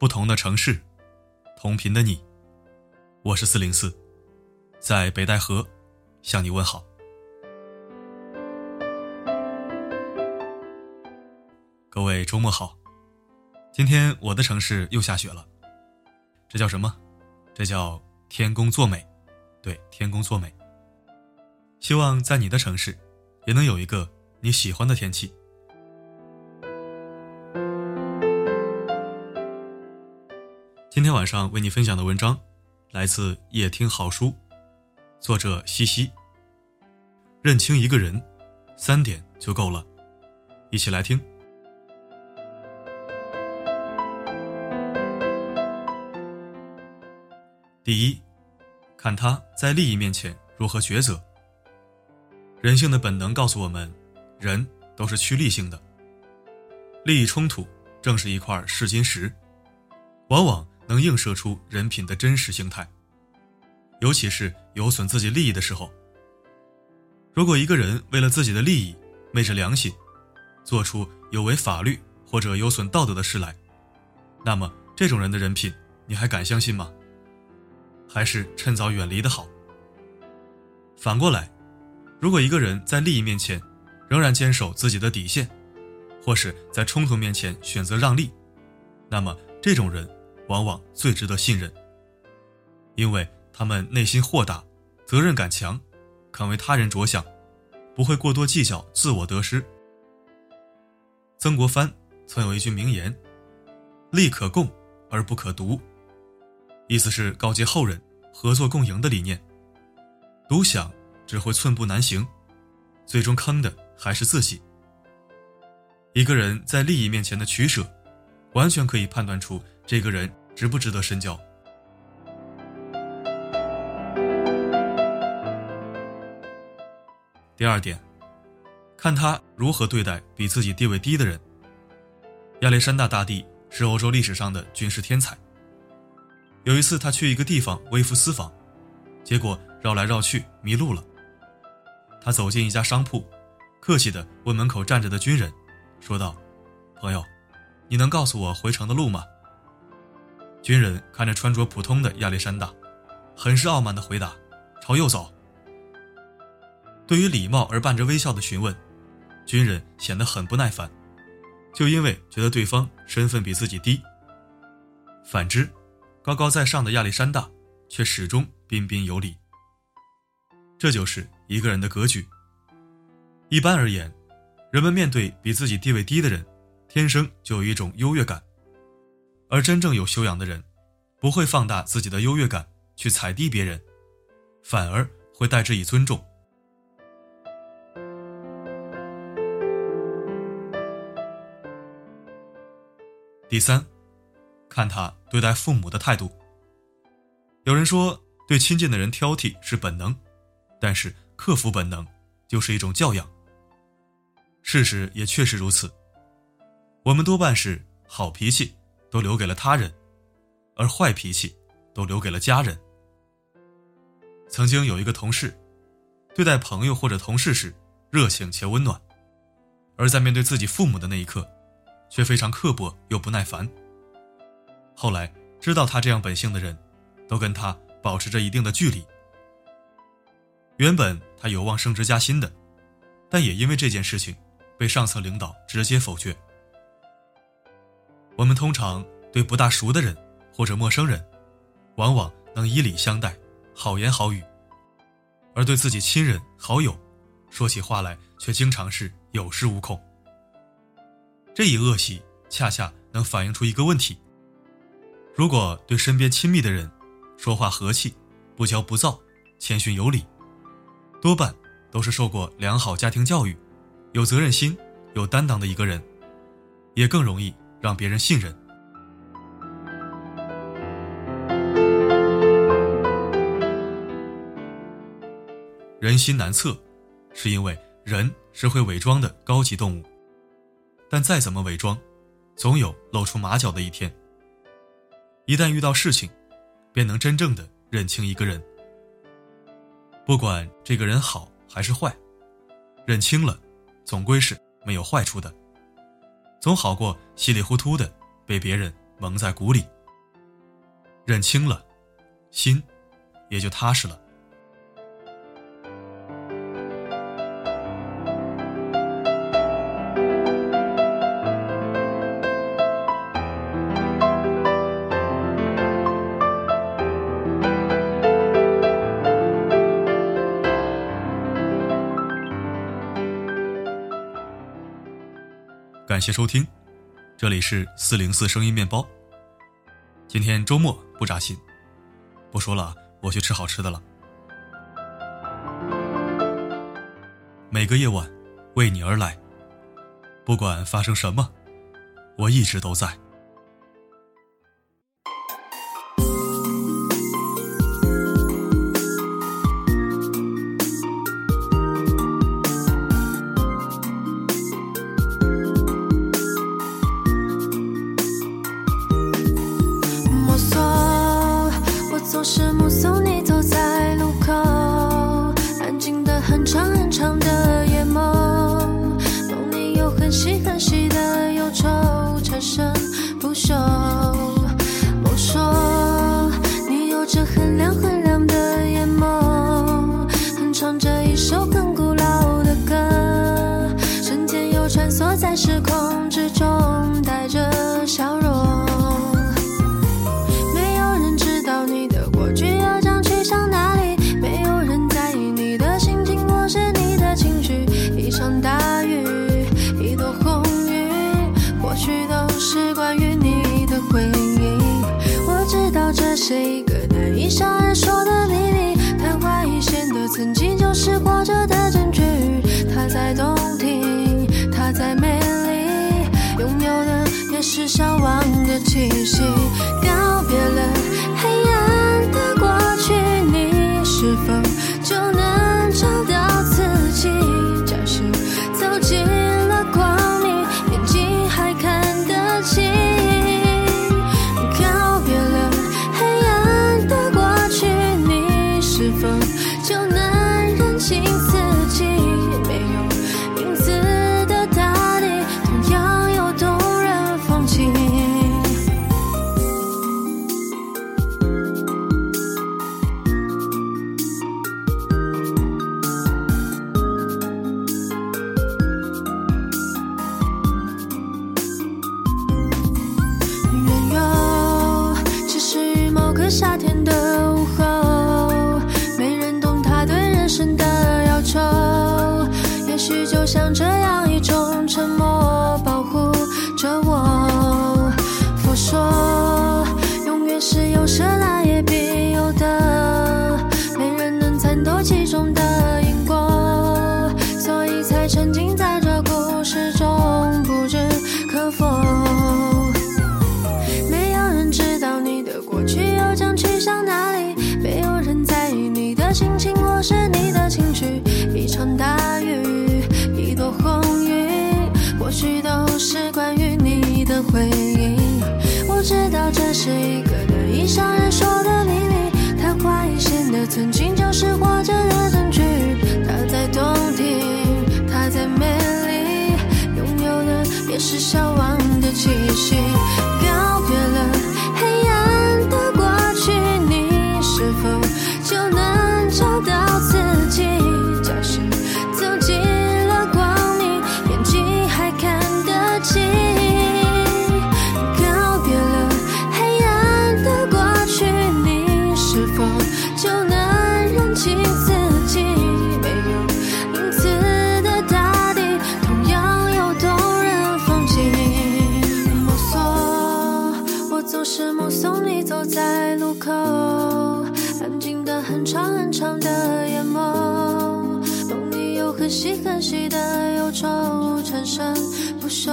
不同的城市，同频的你，我是四零四，在北戴河向你问好。各位周末好，今天我的城市又下雪了，这叫什么？这叫天公作美，对，天公作美。希望在你的城市，也能有一个你喜欢的天气。今天晚上为你分享的文章，来自夜听好书，作者西西。认清一个人，三点就够了，一起来听。第一，看他在利益面前如何抉择。人性的本能告诉我们，人都是趋利性的。利益冲突正是一块试金石，往往能映射出人品的真实形态。尤其是有损自己利益的时候，如果一个人为了自己的利益昧着良心，做出有违法律或者有损道德的事来，那么这种人的人品，你还敢相信吗？还是趁早远离的好。反过来。如果一个人在利益面前，仍然坚守自己的底线，或是在冲突面前选择让利，那么这种人往往最值得信任，因为他们内心豁达，责任感强，肯为他人着想，不会过多计较自我得失。曾国藩曾有一句名言：“利可共而不可独”，意思是告诫后人合作共赢的理念。独享。只会寸步难行，最终坑的还是自己。一个人在利益面前的取舍，完全可以判断出这个人值不值得深交。第二点，看他如何对待比自己地位低的人。亚历山大大帝是欧洲历史上的军事天才。有一次，他去一个地方微服私访，结果绕来绕去迷路了。他走进一家商铺，客气地问门口站着的军人，说道：“朋友，你能告诉我回城的路吗？”军人看着穿着普通的亚历山大，很是傲慢地回答：“朝右走。”对于礼貌而伴着微笑的询问，军人显得很不耐烦，就因为觉得对方身份比自己低。反之，高高在上的亚历山大却始终彬彬有礼。这就是一个人的格局。一般而言，人们面对比自己地位低的人，天生就有一种优越感，而真正有修养的人，不会放大自己的优越感去踩低别人，反而会代之以尊重。第三，看他对待父母的态度。有人说，对亲近的人挑剔是本能。但是克服本能，就是一种教养。事实也确实如此。我们多半是好脾气都留给了他人，而坏脾气都留给了家人。曾经有一个同事，对待朋友或者同事时热情且温暖，而在面对自己父母的那一刻，却非常刻薄又不耐烦。后来知道他这样本性的人，都跟他保持着一定的距离。原本他有望升职加薪的，但也因为这件事情，被上层领导直接否决。我们通常对不大熟的人或者陌生人，往往能以礼相待，好言好语；而对自己亲人好友，说起话来却经常是有恃无恐。这一恶习恰恰能反映出一个问题：如果对身边亲密的人，说话和气，不骄不躁，谦逊有礼。多半都是受过良好家庭教育、有责任心、有担当的一个人，也更容易让别人信任。人心难测，是因为人是会伪装的高级动物。但再怎么伪装，总有露出马脚的一天。一旦遇到事情，便能真正的认清一个人。不管这个人好还是坏，认清了，总归是没有坏处的，总好过稀里糊涂的被别人蒙在鼓里。认清了，心也就踏实了。感谢收听，这里是四零四声音面包。今天周末不扎心，不说了，我去吃好吃的了。每个夜晚为你而来，不管发生什么，我一直都在。手气息，夏天的心情，或是你的情绪。一场大雨，一朵红云，或许都是关于你的回忆。我知道这是一个难以向人说的秘密。昙花一现的曾经，就是活着的证据。它在动听，它在美丽，拥有的也是消我是目送你走在路口，安静的很长很长的眼眸，梦里有很细很细的忧愁缠身，不休。